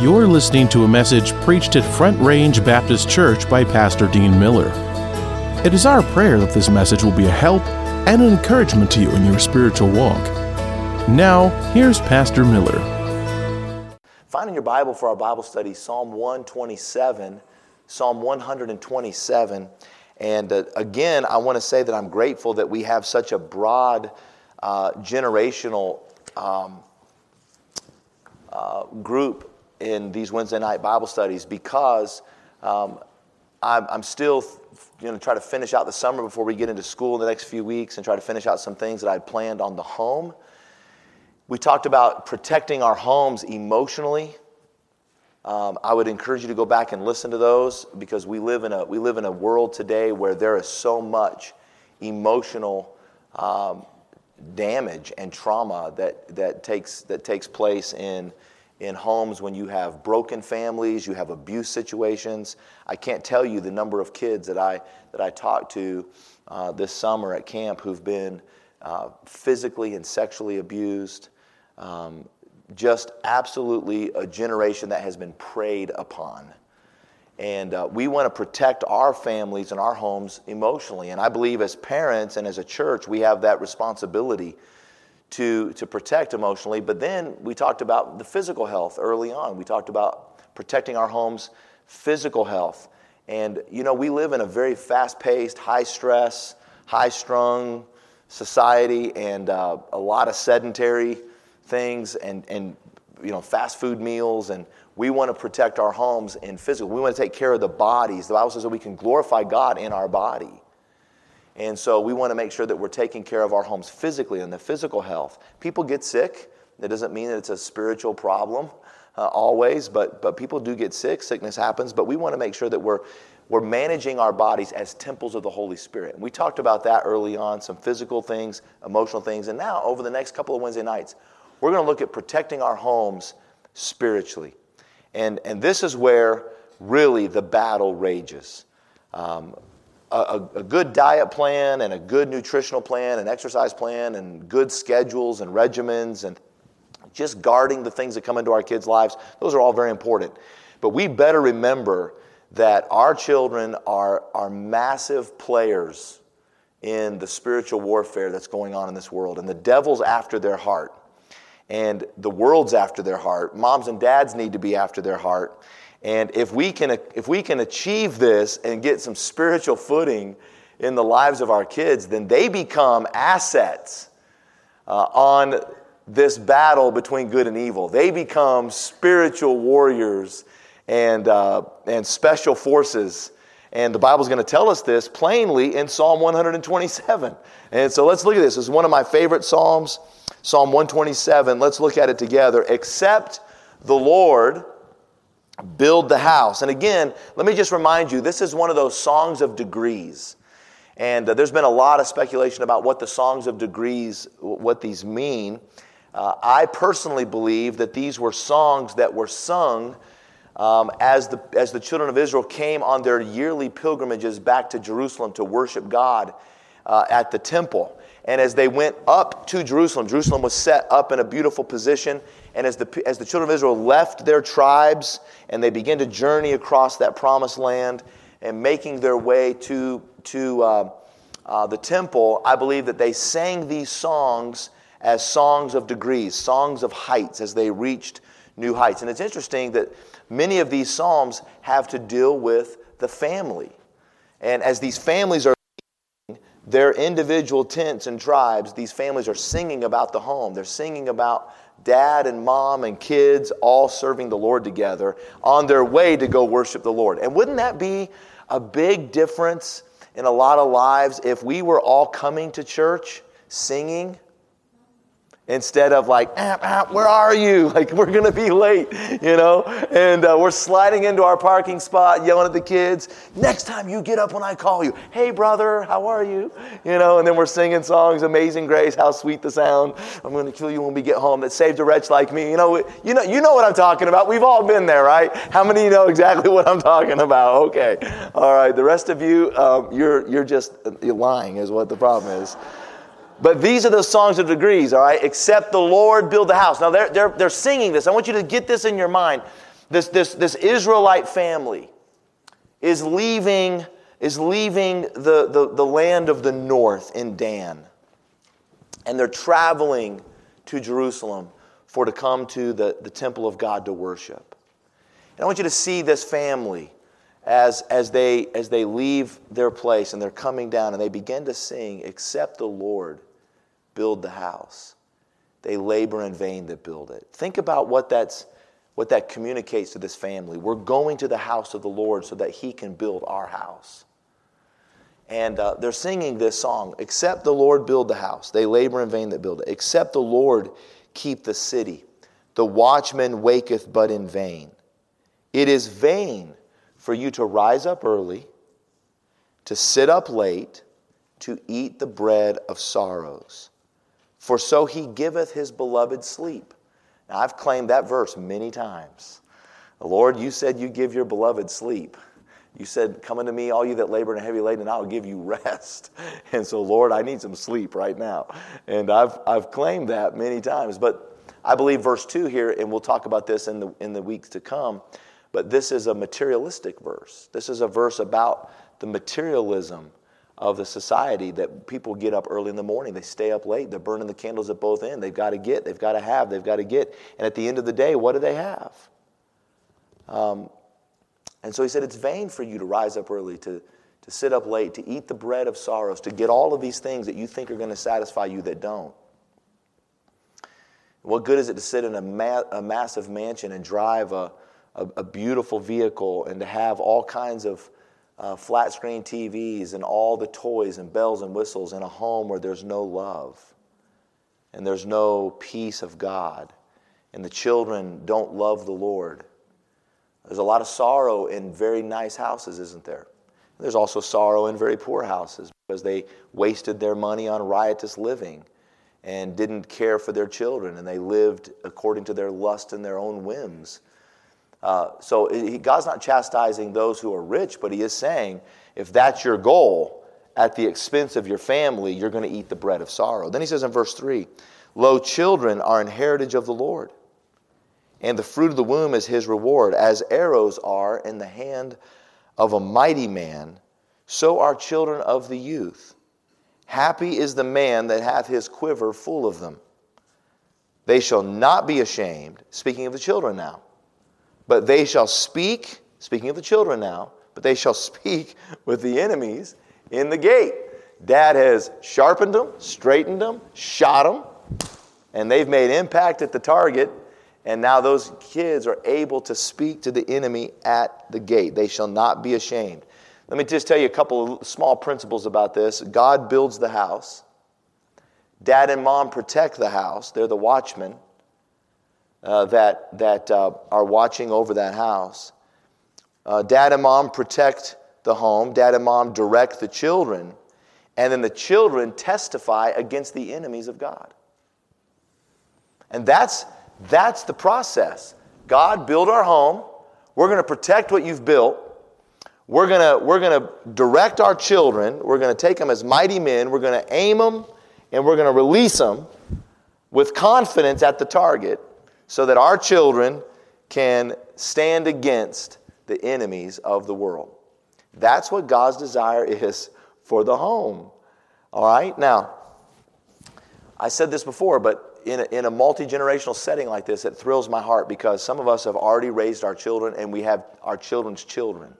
You're listening to a message preached at Front Range Baptist Church by Pastor Dean Miller. It is our prayer that this message will be a help and an encouragement to you in your spiritual walk. Now, here's Pastor Miller. Find in your Bible for our Bible study Psalm 127, Psalm 127. And uh, again, I want to say that I'm grateful that we have such a broad uh, generational um, uh, group in these Wednesday night Bible studies because um, I'm, I'm, still, you know, try to finish out the summer before we get into school in the next few weeks and try to finish out some things that I planned on the home. We talked about protecting our homes emotionally. Um, I would encourage you to go back and listen to those because we live in a, we live in a world today where there is so much emotional um, damage and trauma that, that, takes, that takes place in, in homes when you have broken families, you have abuse situations. I can't tell you the number of kids that I, that I talked to uh, this summer at camp who've been uh, physically and sexually abused. Um, just absolutely a generation that has been preyed upon. And uh, we want to protect our families and our homes emotionally. And I believe as parents and as a church, we have that responsibility to, to protect emotionally. But then we talked about the physical health early on. We talked about protecting our homes' physical health. And, you know, we live in a very fast paced, high stress, high strung society and uh, a lot of sedentary things and, and, you know, fast food meals. And we want to protect our homes in physical. We want to take care of the bodies. The Bible says that we can glorify God in our body. And so we want to make sure that we're taking care of our homes physically and the physical health. People get sick. That doesn't mean that it's a spiritual problem uh, always, but, but people do get sick. Sickness happens. But we want to make sure that we're, we're managing our bodies as temples of the Holy Spirit. And we talked about that early on some physical things, emotional things. And now, over the next couple of Wednesday nights, we're going to look at protecting our homes spiritually. And, and this is where really the battle rages. Um, a, a, good diet plan and a good nutritional plan and exercise plan and good schedules and regimens and just guarding the things that come into our kids' lives, those are all very important. But we better remember that our children are, are massive players in the spiritual warfare that's going on in this world. And the devil's after their heart and the world's after their heart. Moms and dads need to be after their heart. And if we can, if we can achieve this and get some spiritual footing in the lives of our kids, then they become assets uh, on this battle between good and evil. They become spiritual warriors and, uh, and special forces. And the Bible's going to tell us this plainly in Psalm 127. And so let's look at this. This is one of my favorite Psalms. Psalm 127, let's look at it together. Except the Lord build the house. And again, let me just remind you this is one of those songs of degrees. And uh, there's been a lot of speculation about what the songs of degrees, what these mean. Uh, I personally believe that these were songs that were sung um, as, the, as the children of Israel came on their yearly pilgrimages back to Jerusalem to worship God uh, at the temple. And as they went up to Jerusalem, Jerusalem was set up in a beautiful position. And as the, as the children of Israel left their tribes and they began to journey across that promised land and making their way to, to uh, uh, the temple, I believe that they sang these songs as songs of degrees, songs of heights as they reached new heights. And it's interesting that many of these psalms have to deal with the family. And as these families are their individual tents and tribes, these families are singing about the home. They're singing about dad and mom and kids all serving the Lord together on their way to go worship the Lord. And wouldn't that be a big difference in a lot of lives if we were all coming to church singing instead of like, ah, ah, where are you? Like, we're going to be late, you know? And uh, we're sliding into our parking spot, yelling at the kids, next time you get up when I call you, hey, brother, how are you? You know, and then we're singing songs, Amazing Grace, how sweet the sound. I'm going to kill you when we get home that saved a wretch like me. You know, you know, you know what I'm talking about. We've all been there, right? How many of you know exactly what I'm talking about? Okay. All right. The rest of you, um, you're, you're just you're lying is what the problem is. But these are the songs of degrees, all right? Except the Lord build the house. Now, they're, they're, they're singing this. I want you to get this in your mind. This, this, this Israelite family is leaving, is leaving the, the, the land of the north in Dan. And they're traveling to Jerusalem for to come to the, the temple of God to worship. And I want you to see this family as, as, they, as they leave their place and they're coming down and they begin to sing, Except the Lord build the house. They labor in vain that build it. Think about what, that's, what that communicates to this family. We're going to the house of the Lord so that He can build our house. And uh, they're singing this song Except the Lord build the house, they labor in vain that build it. Except the Lord keep the city, the watchman waketh but in vain. It is vain for you to rise up early, to sit up late, to eat the bread of sorrows. For so he giveth his beloved sleep. Now, I've claimed that verse many times. Lord, you said you give your beloved sleep. You said, Come unto me, all you that labor and are heavy laden, and I'll give you rest. And so, Lord, I need some sleep right now. And I've, I've claimed that many times. But I believe verse 2 here, and we'll talk about this in the, in the weeks to come, but this is a materialistic verse. This is a verse about the materialism of the society that people get up early in the morning. They stay up late. They're burning the candles at both ends. They've got to get, they've got to have, they've got to get. And at the end of the day, what do they have? Um, and so he said, It's vain for you to rise up early, to, to sit up late, to eat the bread of sorrows, to get all of these things that you think are going to satisfy you that don't. What good is it to sit in a, ma- a massive mansion and drive a, a, a, beautiful vehicle and to have all kinds of uh, flat screen TVs and all the toys and bells and whistles in a home where there's no love and there's no peace of God and the children don't love the Lord? There's a lot of sorrow in very nice houses, isn't there? There's also sorrow in very poor houses because they wasted their money on riotous living and didn't care for their children and they lived according to their lust and their own whims. Uh, so he, God's not chastising those who are rich, but he is saying if that's your goal, at the expense of your family, you're going to eat the bread of sorrow. Then he says in verse 3 Lo, children are an heritage of the Lord and the fruit of the womb is his reward. As arrows are in the hand of a mighty man, so are children of the youth. Happy is the man that hath his quiver full of them. They shall not be ashamed, speaking of the children now, but they shall speak, speaking of the children now, but they shall speak with the enemies in the gate. Dad has sharpened them, straightened them, shot them, and they've made impact at the target and now those kids are able to speak to the enemy at the gate. They shall not be ashamed. Let me just tell you a couple of small principles about this. God builds the house. Dad and mom protect the house. They're the watchmen uh, that, that uh, are watching over that house. Uh, dad and mom protect the home. Dad and mom direct the children. And then the children testify against the enemies of God. And that's that's the process. God, build our home. We're going to protect what you've built. We're going we're going to direct our children. We're going to take them as mighty men. We're going to aim them and we're going to release them with confidence at the target so that our children can stand against the enemies of the world. That's what God's desire is for the home. All right? Now, I said this before, but in a, in a multi generational setting like this, it thrills my heart because some of us have already raised our children and we have our children's children.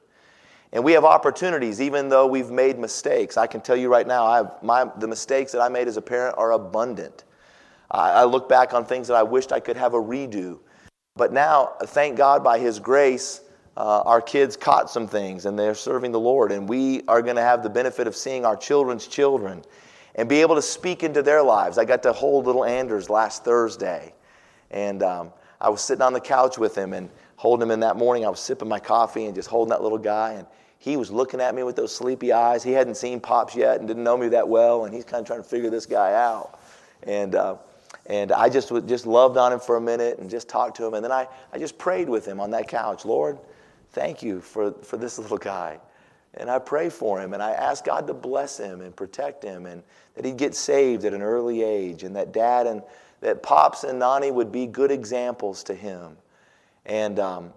And we have opportunities, even though we've made mistakes. I can tell you right now, I have my, the mistakes that I made as a parent are abundant. I, look back on things that I wished I could have a redo. But now, thank God by His grace, uh, our kids caught some things and they're serving the Lord. And we are going to have the benefit of seeing our children's children and be able to speak into their lives. I got to hold little Anders last Thursday, and um, I was sitting on the couch with him and holding him in that morning. I was sipping my coffee and just holding that little guy, and he was looking at me with those sleepy eyes. He hadn't seen Pops yet and didn't know me that well, and he's kind of trying to figure this guy out. And, uh, and I just, just loved on him for a minute and just talked to him. And then I, I just prayed with him on that couch Lord, thank you for, for this little guy. And I pray for him and I ask God to bless him and protect him and that he'd get saved at an early age and that dad and that Pops and Nani would be good examples to him. And um,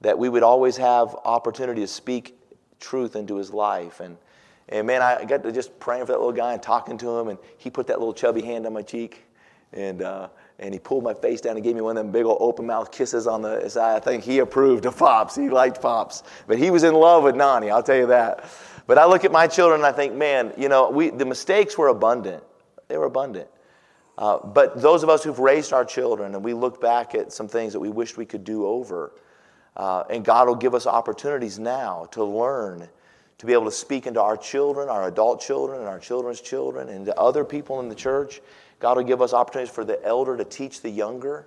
that we would always have opportunity to speak truth into his life. And, and man, I got to just praying for that little guy and talking to him, and he put that little chubby hand on my cheek, and, uh, and he pulled my face down and gave me one of them big old open mouth kisses on the side. I think he approved of Pops. He liked Pops. But he was in love with Nani, I'll tell you that. But I look at my children and I think, man, you know, we, the mistakes were abundant. They were abundant. Uh, but those of us who've raised our children and we look back at some things that we wished we could do over, uh, and God will give us opportunities now to learn, to be able to speak into our children, our adult children, and our children's children, and to other people in the church. God will give us opportunities for the elder to teach the younger.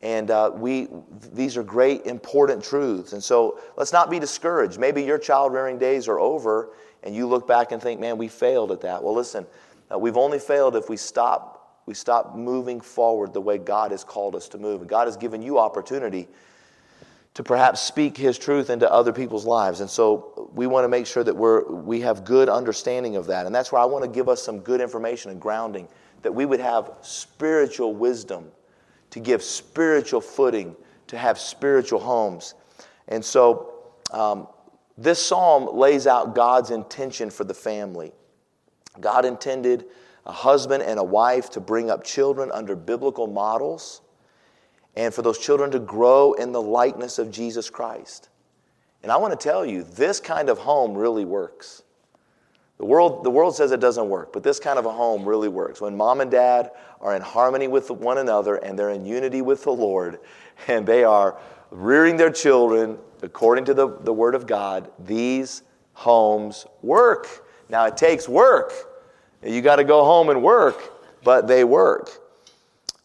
And uh, we, these are great, important truths. And so let's not be discouraged. Maybe your child rearing days are over and you look back and think, man, we failed at that. Well, listen, uh, we've only failed if we stop, we stop moving forward the way God has called us to move. And God has given you opportunity to perhaps speak his truth into other people's lives. And so we want to make sure that we're, we have good understanding of that. And that's where I want to give us some good information and grounding, that we would have spiritual wisdom, to give spiritual footing, to have spiritual homes. And so um, this psalm lays out God's intention for the family. God intended a husband and a wife to bring up children under biblical models and for those children to grow in the likeness of Jesus Christ. And I want to tell you, this kind of home really works. The world, the world says it doesn't work, but this kind of a home really works. When mom and dad are in harmony with one another and they're in unity with the Lord and they are rearing their children according to the, the Word of God, these homes work. Now, it takes work. You got to go home and work, but they work.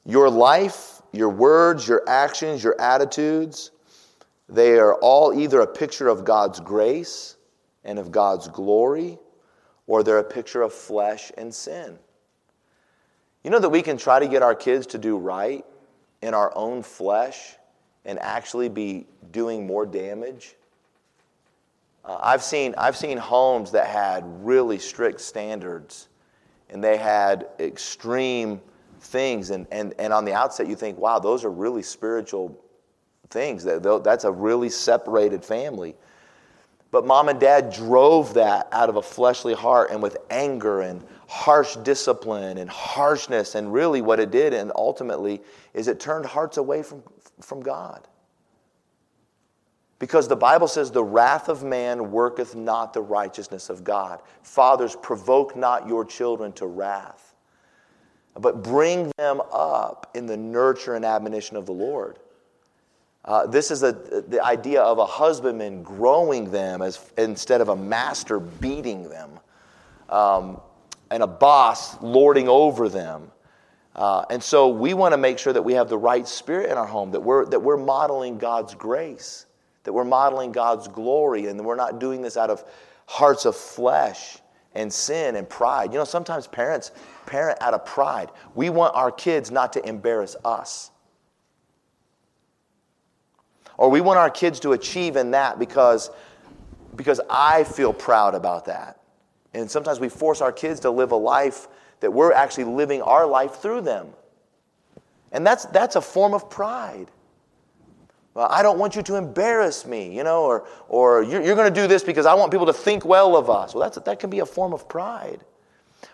Your life your words, your actions, your attitudes, they are all either a picture of God's grace and of God's glory, or they're a picture of flesh and sin. You know that we can try to get our kids to do right in our own flesh and actually be doing more damage? Uh, I've, seen, I've seen homes that had really strict standards and they had extreme things. And, and, and on the outset, you think, wow, those are really spiritual things. That, That's a really separated family. But mom and dad drove that out of a fleshly heart and with anger and harsh discipline and harshness. And really, what it did, and ultimately, is it turned hearts away from, from God. Because the Bible says, the wrath of man worketh not the righteousness of God. Fathers, provoke not your children to wrath but bring them up in the nurture and admonition of the Lord. Uh, this is a, the idea of a husbandman growing them as, instead of a master beating them, um, and a boss lording over them. Uh, and so we want to make sure that we have the right spirit in our home, that we're, that we're modeling God's grace, that we're modeling God's glory, and we're not doing this out of hearts of flesh and sin and pride. You know, sometimes parents parent out of pride. We want our kids not to embarrass us. Or we want our kids to achieve in that because, because I feel proud about that. And sometimes we force our kids to live a life that we're actually living our life through them. And that's, that's a form of pride. Well, I don't want you to embarrass me, you know, or, or you're, you're going to do this because I want people to think well of us. Well, that's, that can be a form of pride.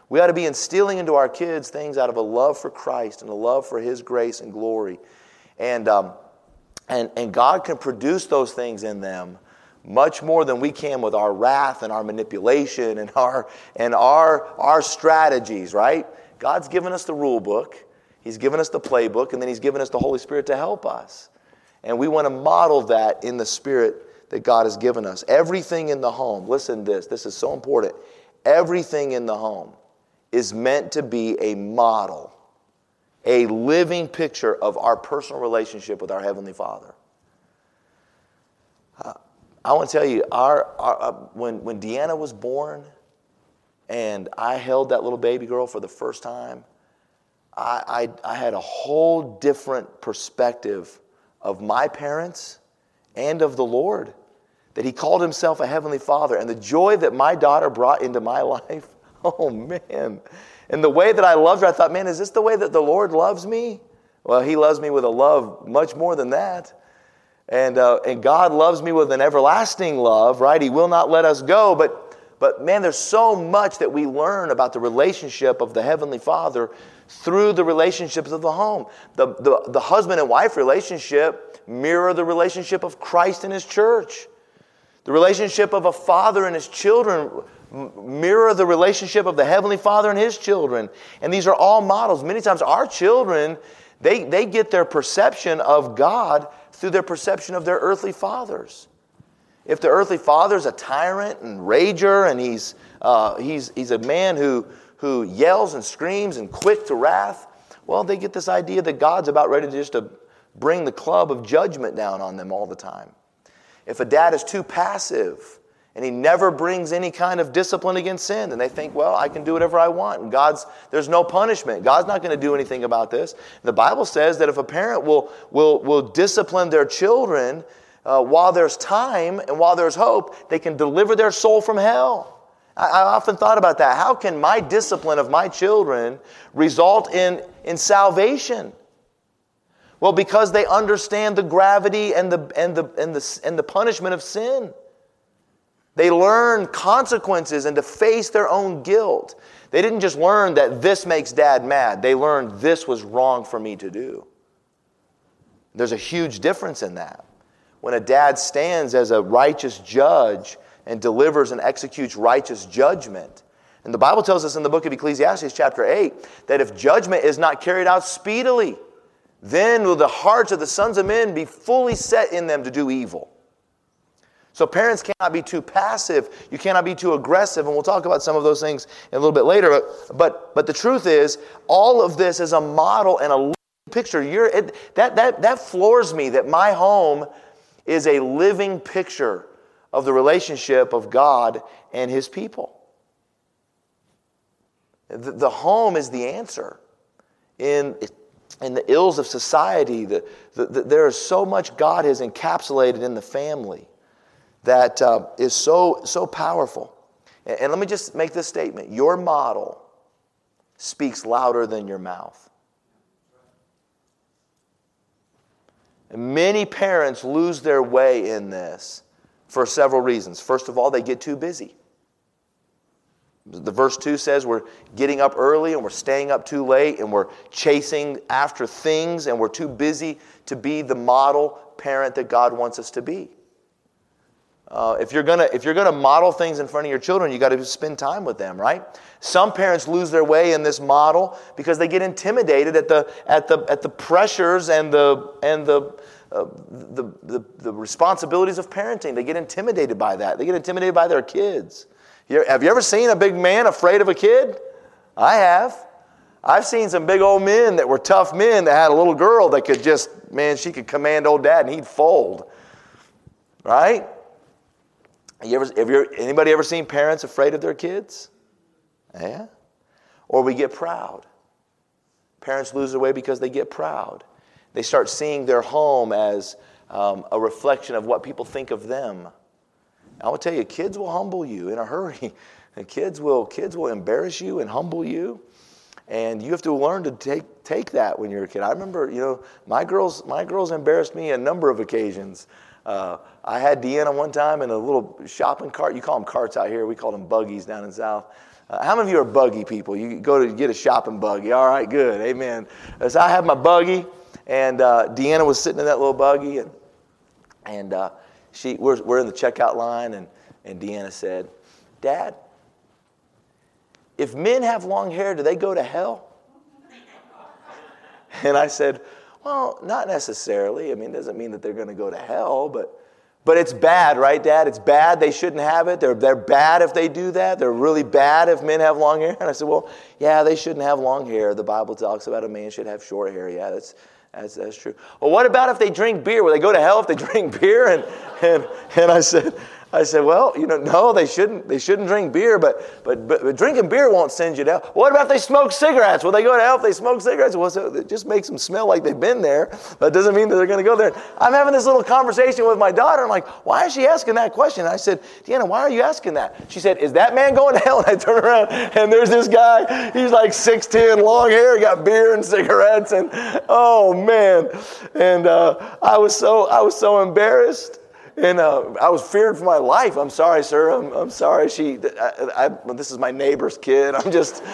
We ought to be instilling into our kids things out of a love for Christ and a love for His grace and glory. And, um, and, and God can produce those things in them much more than we can with our wrath and our manipulation and our, and our, our strategies, right? God's given us the rule book, He's given us the playbook, and then He's given us the Holy Spirit to help us. And we want to model that in the spirit that God has given us. Everything in the home, listen to this, this is so important. Everything in the home is meant to be a model, a living picture of our personal relationship with our Heavenly Father. Uh, I want to tell you, our, our uh, when, when Deanna was born and I held that little baby girl for the first time, I, I, I had a whole different perspective of my parents and of the Lord. That he called himself a heavenly father. And the joy that my daughter brought into my life, oh man. And the way that I loved her, I thought, man, is this the way that the Lord loves me? Well, he loves me with a love much more than that. And, uh, and God loves me with an everlasting love, right? He will not let us go. But, but man, there's so much that we learn about the relationship of the Heavenly Father through the relationships of the home. The, the, the husband and wife relationship mirror the relationship of Christ and His church. The relationship of a father and his children mirror the relationship of the Heavenly Father and His children. And these are all models. Many times, our children, they, they get their perception of God through their perception of their earthly fathers. If the earthly father is a tyrant and rager and he's, uh, he's, he's a man who, who yells and screams and quick to wrath, well, they get this idea that God's about ready to just to bring the club of judgment down on them all the time. If a dad is too passive, and he never brings any kind of discipline against sin. And they think, well, I can do whatever I want. And God's, there's no punishment. God's not going to do anything about this. And the Bible says that if a parent will, will, will discipline their children uh, while there's time and while there's hope, they can deliver their soul from hell. I, I often thought about that. How can my discipline of my children result in, in salvation? Well, because they understand the gravity and the, and the, and the, and the punishment of sin. They learned consequences and to face their own guilt. They didn't just learn that this makes dad mad, they learned this was wrong for me to do. There's a huge difference in that. When a dad stands as a righteous judge and delivers and executes righteous judgment, and the Bible tells us in the book of Ecclesiastes, chapter 8, that if judgment is not carried out speedily, then will the hearts of the sons of men be fully set in them to do evil. So parents cannot be too passive. You cannot be too aggressive. And we'll talk about some of those things a little bit later. But, but, the truth is, all of this is a model and a picture. You're, it, that, that, that floors me that my home is a living picture of the relationship of God and his people. The, the home is the answer. In, in the ills of society, the, the, the, there is so much God has encapsulated in the family that uh, is so, so powerful. And, and let me just make this statement your model speaks louder than your mouth. And many parents lose their way in this for several reasons. First of all, they get too busy. The verse 2 says we're getting up early and we're staying up too late and we're chasing after things and we're too busy to be the model parent that God wants us to be. Uh, if you're gonna if you're gonna model things in front of your children, you got to spend time with them, right? Some parents lose their way in this model because they get intimidated at the at the at the pressures and the and the uh, the, the, the responsibilities of parenting. They get intimidated by that. They get intimidated by their kids. have you ever seen a big man afraid of a kid? I have. I've seen some big old men that were tough men that had a little girl that could just, man, she could command old dad and he'd fold. Right? You ever, have you, anybody ever seen parents afraid of their kids? Yeah? Or we get proud. Parents lose their way because they get proud. They start seeing their home as um, a reflection of what people think of them. I will tell you, kids will humble you in a hurry. And kids will, kids will embarrass you and humble you. And you have to learn to take, take that when you're a kid. I remember, you know, my girls, my girls embarrassed me a number of occasions. Uh, I had Deanna one time in a little shopping cart. You call them carts out here. We call them buggies down in South. Uh, how many of you are buggy people? You go to get a shopping buggy. All right, good. Amen. So I had my buggy, and uh, Deanna was sitting in that little buggy, and, and uh, she, we're, we're in the checkout line, and, and Deanna said, Dad, if men have long hair, do they go to hell? And I said, well, not necessarily. I mean, it doesn't mean that they're going to go to hell, but but it's bad, right, Dad? It's bad. They shouldn't have it. They're, they're bad if they do that. They're really bad if men have long hair. And I said, Well, yeah, they shouldn't have long hair. The Bible talks about a man should have short hair. Yeah, that's, that's, that's true. Well, what about if they drink beer? Will they go to hell if they drink beer? And, and, and I said, I said, well, you know, no, they shouldn't. They shouldn't drink beer, but, but, but, but drinking beer won't send you to hell. What about they smoke cigarettes? Will they go to hell if they smoke cigarettes? Well, so it just makes them smell like they've been there, but it doesn't mean that they're going to go there. I'm having this little conversation with my daughter. I'm like, why is she asking that question? And I said, Deanna, why are you asking that? She said, is that man going to hell? And I turn around, and there's this guy. He's like 6'10", long hair, got beer and cigarettes, and oh man. And uh, I was so I was so embarrassed. And uh, I was fearing for my life. I'm sorry, sir. I'm, I'm sorry. She, I, I, this is my neighbor's kid. I'm just.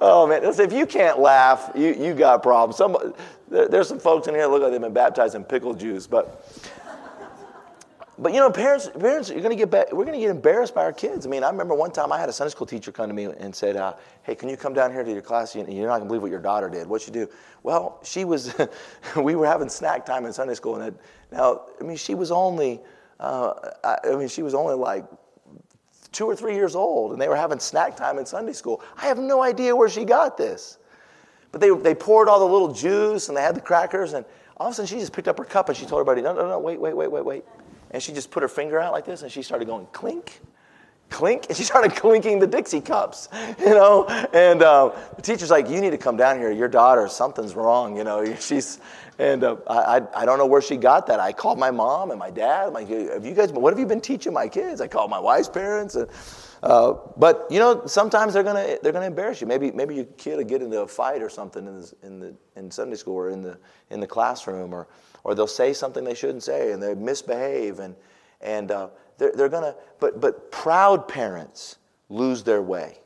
oh man, if you can't laugh, you, you got problems. Some, there, there's some folks in here that look like they've been baptized in pickle juice, but but you know, parents, parents, you're to get we're to get embarrassed by our kids. I mean, I remember one time I had a Sunday school teacher come to me and said, uh, "Hey, can you come down here to your class? You're not going to believe what your daughter did. What she do?" Well, she was. we were having snack time in Sunday school, and now, I mean, she was only. Uh, I, I mean, she was only like two or three years old, and they were having snack time in Sunday school. I have no idea where she got this, but they they poured all the little juice and they had the crackers, and all of a sudden she just picked up her cup and she told everybody, "No, no, no, wait, wait, wait, wait, wait." And she just put her finger out like this and she started going clink, clink. And she started clinking the Dixie cups, you know. And uh, the teacher's like, You need to come down here. Your daughter, something's wrong, you know. She's, and uh, I, I, don't know where she got that. I called my mom and my dad. I'm like, have you guys, what have you been teaching my kids? I called my wife's parents. And, uh, but you know, sometimes they're gonna they're gonna embarrass you. Maybe maybe your kid will get into a fight or something in the, in the in Sunday school or in the in the classroom, or or they'll say something they shouldn't say and they misbehave and, and uh, they're, they're going to, but, but proud parents lose their way.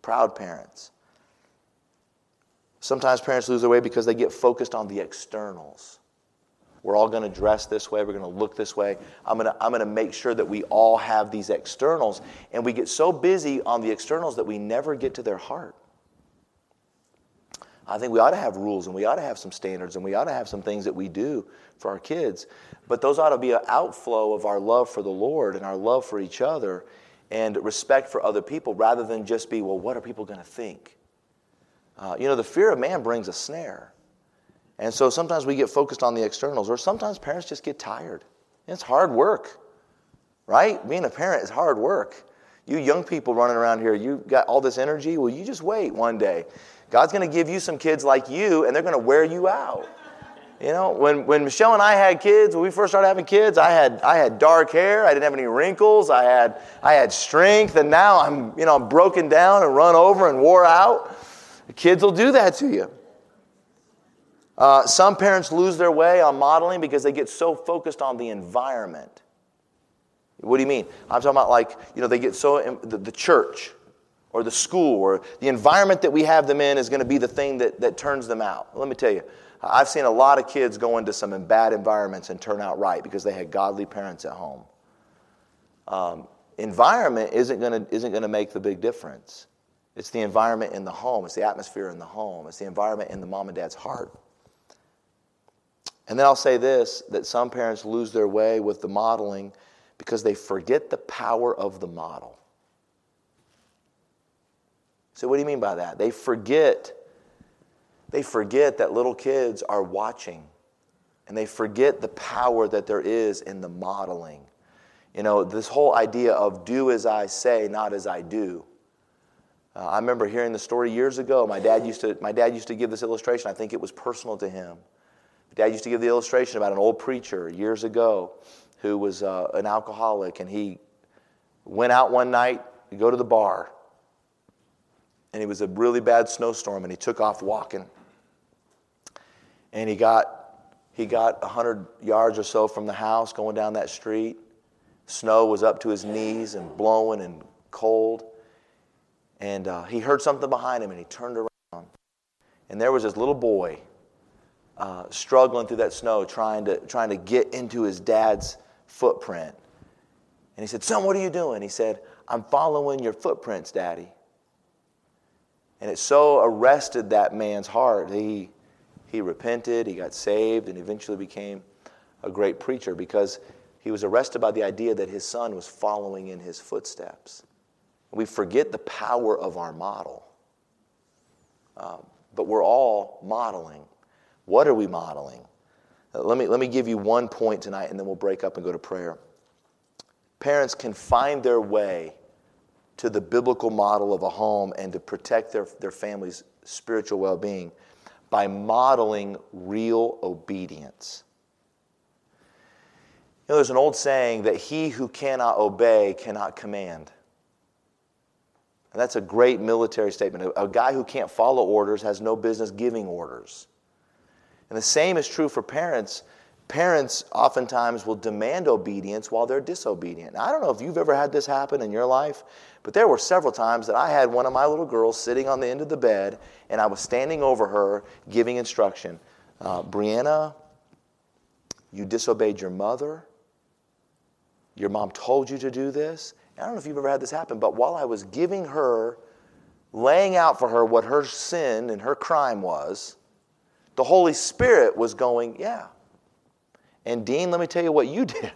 Proud parents. Sometimes parents lose their way because they get focused on the externals. We're all going to dress this way. We're going to look this way. I'm going to, I'm going to make sure that we all have these externals. And we get so busy on the externals that we never get to their heart. I think we ought to have rules and we ought to have some standards and we ought to have some things that we do for our kids. But those ought to be an outflow of our love for the Lord and our love for each other and respect for other people rather than just be, well, what are people going to think? Uh, you know, the fear of man brings a snare. And so sometimes we get focused on the externals, or sometimes parents just get tired. It's hard work, right? Being a parent is hard work. You young people running around here, you got all this energy. Well, you just wait one day. God's going to give you some kids like you, and they're going to wear you out. You know, when, when Michelle and I had kids, when we first started having kids, I had, I had dark hair, I didn't have any wrinkles, I had, I had strength, and now I'm, you know, I'm broken down and run over and wore out. The kids will do that to you. Uh, some parents lose their way on modeling because they get so focused on the environment. What do you mean? I'm talking about like, you know, they get so, the, the church, or the school or the environment that we have them in is going to be the thing that, that turns them out. Let me tell you, I've seen a lot of kids go into some bad environments and turn out right because they had godly parents at home. Um, environment isn't going to isn't going to make the big difference. It's the environment in the home. It's the atmosphere in the home. It's the environment in the mom and dad's heart. And then I'll say this that some parents lose their way with the modeling because they forget the power of the model. So, what do you mean by that? They forget. They forget that little kids are watching, and they forget the power that there is in the modeling. You know, this whole idea of do as I say, not as I do. Uh, I remember hearing the story years ago. My dad used to, my dad used to give this illustration. I think it was personal to him. Dad used to give the illustration about an old preacher years ago who was uh, an alcoholic, and he went out one night to go to the bar and it was a really bad snowstorm, and he took off walking. And he got he got 100 yards or so from the house going down that street. Snow was up to his knees and blowing and cold. And uh, he heard something behind him and he turned around. And there was this little boy uh, struggling through that snow, trying to, trying to get into his dad's footprint. And he said, Son, what are you doing? He said, I'm following your footprints, Daddy. And it so arrested that man's heart. He, he repented, he got saved, and eventually became a great preacher because he was arrested by the idea that his son was following in his footsteps. We forget the power of our model. Uh, but we're all modeling. What are we modeling? Uh, let, me, let me give you one point tonight, and then we'll break up and go to prayer. Parents can find their way to the biblical model of a home and to protect their, their family's spiritual well being by modeling real obedience. You know, there's an old saying that he who cannot obey cannot command. And that's a great military statement. A, a guy who can't follow orders has no business giving orders. And the same is true for parents. Parents oftentimes will demand obedience while they're disobedient. Now, I don't know if you've ever had this happen in your life, but there were several times that I had one of my little girls sitting on the end of the bed and I was standing over her giving instruction. Uh, Brianna, you disobeyed your mother. Your mom told you to do this. I don't know if you've ever had this happen, but while I was giving her, laying out for her what her sin and her crime was, the Holy Spirit was going, Yeah. And Dean, let me tell you what you did.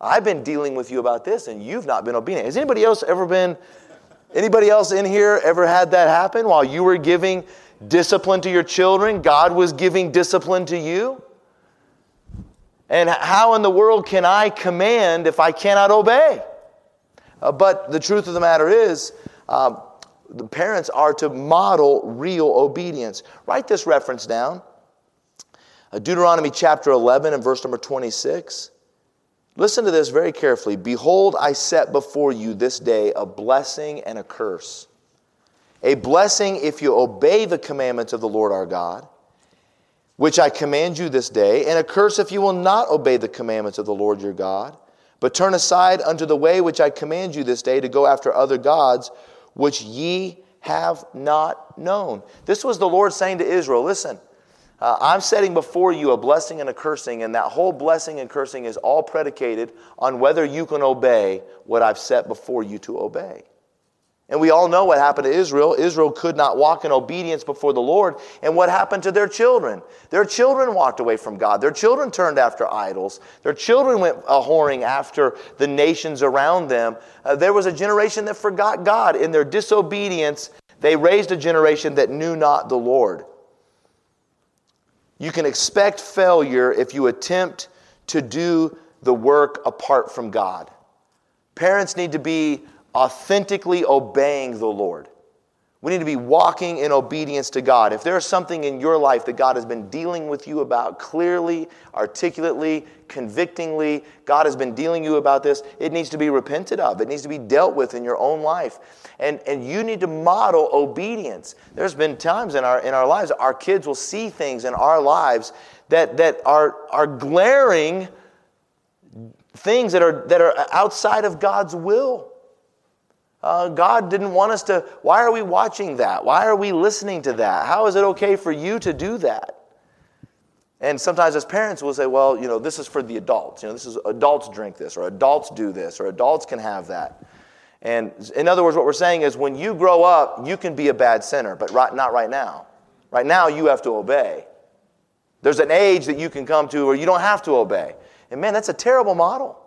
I've been dealing with you about this and you've not been obedient. Has anybody else ever been, anybody else in here ever had that happen while you were giving discipline to your children? God was giving discipline to you? And how in the world can I command if I cannot obey? Uh, but the truth of the matter is, uh, the parents are to model real obedience. Write this reference down Uh, Deuteronomy chapter 11 and verse number 26. Listen to this very carefully. Behold, I set before you this day a blessing and a curse. A blessing if you obey the commandments of the Lord our God which I command you this day, and a curse if you will not obey the commandments of the Lord your God, but turn aside unto the way which I command you this day to go after other gods, which ye have not known. This was the Lord saying to Israel listen, uh, I'm setting before you a blessing and a cursing, and that whole blessing and cursing is all predicated on whether you can obey what I've set before you to obey. And we all know what happened to Israel. Israel could not walk in obedience before the Lord. And what happened to their children? Their children walked away from God. Their children turned after idols. Their children went a whoring after the nations around them. Uh, there was a generation that forgot God. In their disobedience, they raised a generation that knew not the Lord. You can expect failure if you attempt to do the work apart from God. Parents need to be authentically obeying the Lord. We need to be walking in obedience to God. If there's something in your life that God has been dealing with you about clearly, articulately, convictingly, God has been dealing you about this, it needs to be repented of. It needs to be dealt with in your own life. And, and you need to model obedience. There's been times in our, in our lives, our kids will see things in our lives that, that are, are glaring things that are, that are outside of God's will. Uh, God didn't want us to. Why are we watching that? Why are we listening to that? How is it okay for you to do that? And sometimes as parents, we'll say, well, you know, this is for the adults. You know, this is adults drink this, or adults do this, or adults can have that. And in other words, what we're saying is when you grow up, you can be a bad sinner, but right, not right now. Right now, you have to obey. There's an age that you can come to where you don't have to obey. And man, that's a terrible model.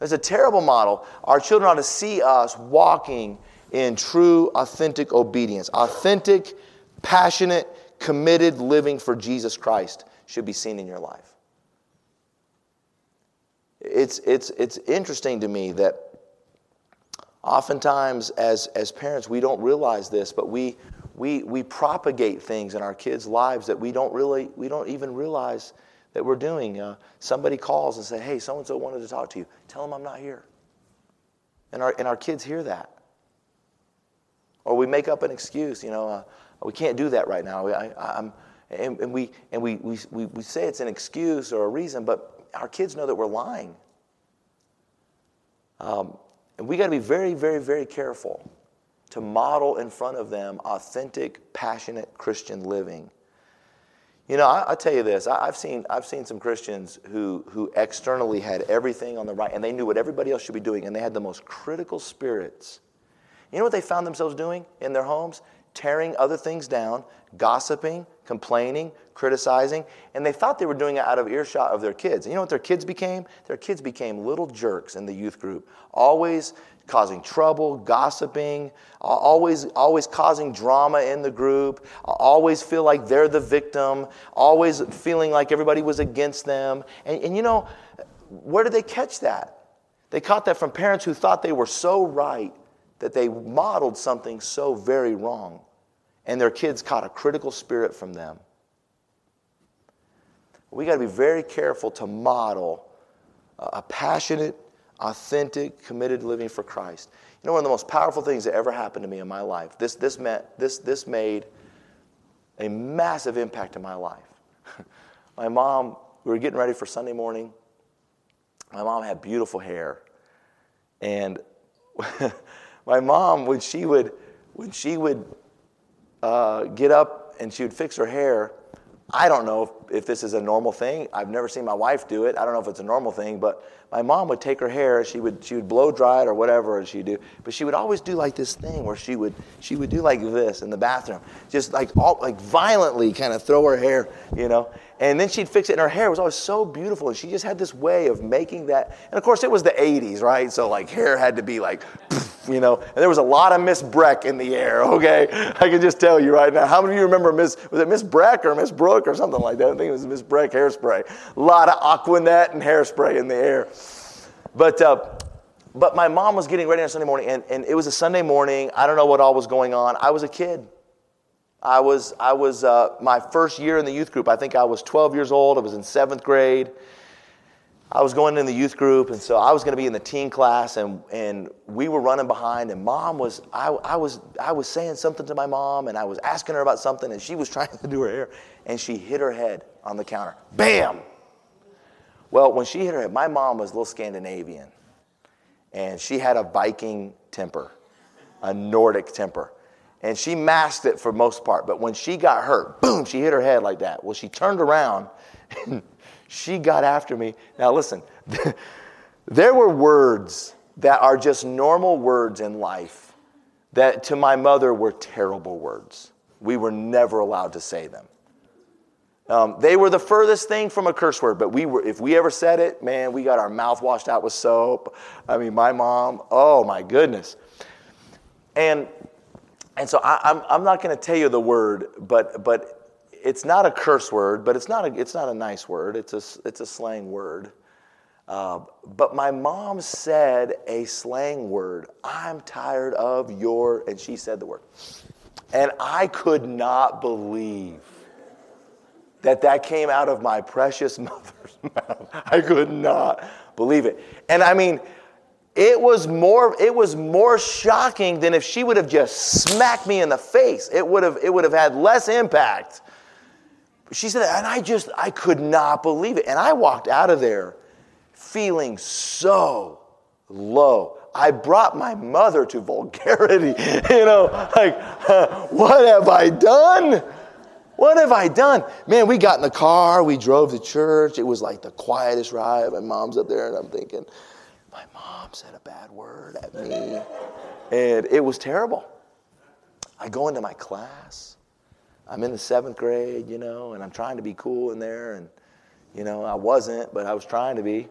It's a terrible model. Our children ought to see us walking in true, authentic obedience. Authentic, passionate, committed living for Jesus Christ should be seen in your life. It's, it's, it's interesting to me that oftentimes as, as parents we don't realize this, but we, we, we propagate things in our kids' lives that we don't really, we don't even realize that we're doing. Uh, somebody calls and say, hey, so-and-so wanted to talk to you. Tell them I'm not here. And our, and our kids hear that. Or we make up an excuse, you know, uh, we can't do that right now. I, am and, and, we, and we, we, we say it's an excuse or a reason, but our kids know that we're lying. Um, and we got to be very, very, very careful to model in front of them authentic, passionate Christian living. You know, I, tell you this. I, have seen, I've seen some Christians who, who externally had everything on the right, and they knew what everybody else should be doing, and they had the most critical spirits. You know what they found themselves doing in their homes? Tearing other things down, gossiping, complaining, criticizing, and they thought they were doing it out of earshot of their kids. And you know what their kids became? Their kids became little jerks in the youth group, always causing trouble, gossiping, always, always causing drama in the group, always feel like they're the victim, always feeling like everybody was against them. And, and you know, where did they catch that? They caught that from parents who thought they were so right that they modeled something so very wrong. And their kids caught a critical spirit from them. We got to be very careful to model a passionate, authentic, committed living for Christ. You know, one of the most powerful things that ever happened to me in my life, this, this, meant, this, this made a massive impact in my life. my mom, we were getting ready for Sunday morning. My mom had beautiful hair. And my mom, when she would, when she would uh, get up and she would fix her hair, I don't know if, if, this is a normal thing. I've never seen my wife do it. I don't know if it's a normal thing, but my mom would take her hair, she would she would blow dry it or whatever and she'd do. But she would always do like this thing where she would she would do like this in the bathroom. Just like all like violently kind of throw her hair, you know. And then she'd fix it and her hair was always so beautiful and she just had this way of making that and of course it was the 80s, right? So like hair had to be like you know, and there was a lot of Miss Breck in the air, okay? I can just tell you right now. How many of you remember Miss, was it Miss Breck or Miss Brooke or something like that? I think it was Miss Breck hairspray. A lot of Aqua Net and hairspray in the air. But, uh, but my mom was getting ready on Sunday morning, and, and it was a Sunday morning. I don't know what all was going on. I was a kid. I was, I was uh, my first year in the youth group. I think I was 12 years old. I was in seventh grade. I was going in the youth group, and so I was going to be in the teen class, and, and we were running behind, and mom was I, I, was, I was saying something to my mom, and I was asking her about something, and she was trying to do her hair, and she hit her head on the counter. Bam! Well, when she hit her head, my mom was a little Scandinavian, and she had a Viking temper, a Nordic temper. And she masked it for most part, but when she got hurt, boom, she hit her head like that. Well, she turned around she got after me. Now, listen, there were words that are just normal words in life that to my mother were terrible words. We were never allowed to say them. Um, they were the furthest thing from a curse word, but we were, if we ever said it, man, we got our mouth washed out with soap. I mean, my mom, oh my goodness. And, and so I, I'm, I'm not going to tell you the word, but, but it's not a curse word, but it's not a, it's not a nice word. It's a, it's a slang word. Uh, but my mom said a slang word. I'm tired of your, and she said the word. And I could not believe that that came out of my precious mother's mouth. I could not believe it. And I mean, it was more it was more shocking than if she would have just smacked me in the face. It would have it would have had less impact she said, and I just, I could not believe it. And I walked out of there feeling so low. I brought my mother to vulgarity. you know, like, uh, what have I done? What have I done? Man, we got in the car, we drove to church. It was like the quietest ride. My mom's up there, and I'm thinking, my mom said a bad word at me. And it was terrible. I go into my class I'm in the seventh grade, you know, and I'm trying to be cool in there. And, you know, I wasn't, but I was trying to be.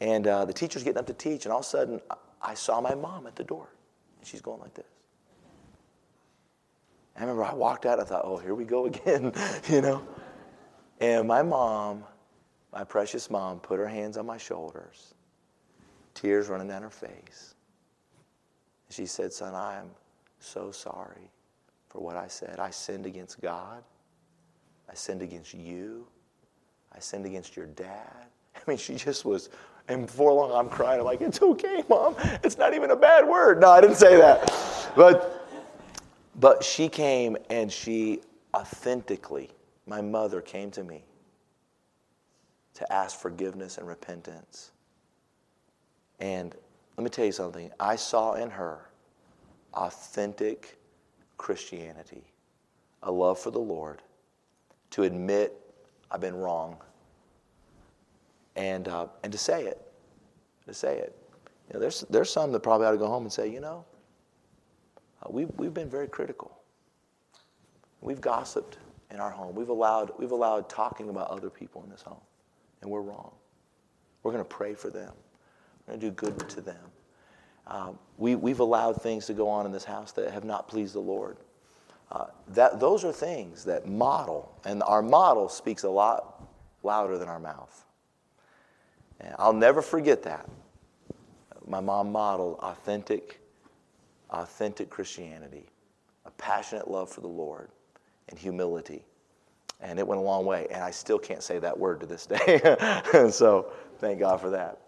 And uh, the teacher's getting up to teach, and all of a sudden, I saw my mom at the door. And she's going like this. I remember I walked out, I thought, oh, here we go again, you know. And my mom, my precious mom, put her hands on my shoulders, tears running down her face. She said, Son, I am so sorry for what I said. I sinned against God. I sinned against you. I sinned against your dad. I mean, she just was, and before long I'm crying. I'm like, it's okay, mom. It's not even a bad word. No, I didn't say that. But, but she came and she authentically, my mother came to me to ask forgiveness and repentance. And let me tell you something. I saw in her authentic Christianity, a love for the Lord, to admit I've been wrong, and, uh, and to say it, to say it. You know, there's, there's some that probably ought to go home and say, you know, uh, we've, we've been very critical. We've gossiped in our home. We've allowed, we've allowed talking about other people in this home, and we're wrong. We're going to pray for them. We're going to do good to them. Um, we, we've allowed things to go on in this house that have not pleased the Lord. Uh, that, those are things that model, and our model speaks a lot louder than our mouth. And I'll never forget that. My mom modeled authentic, authentic Christianity, a passionate love for the Lord, and humility. And it went a long way, and I still can't say that word to this day. so thank God for that.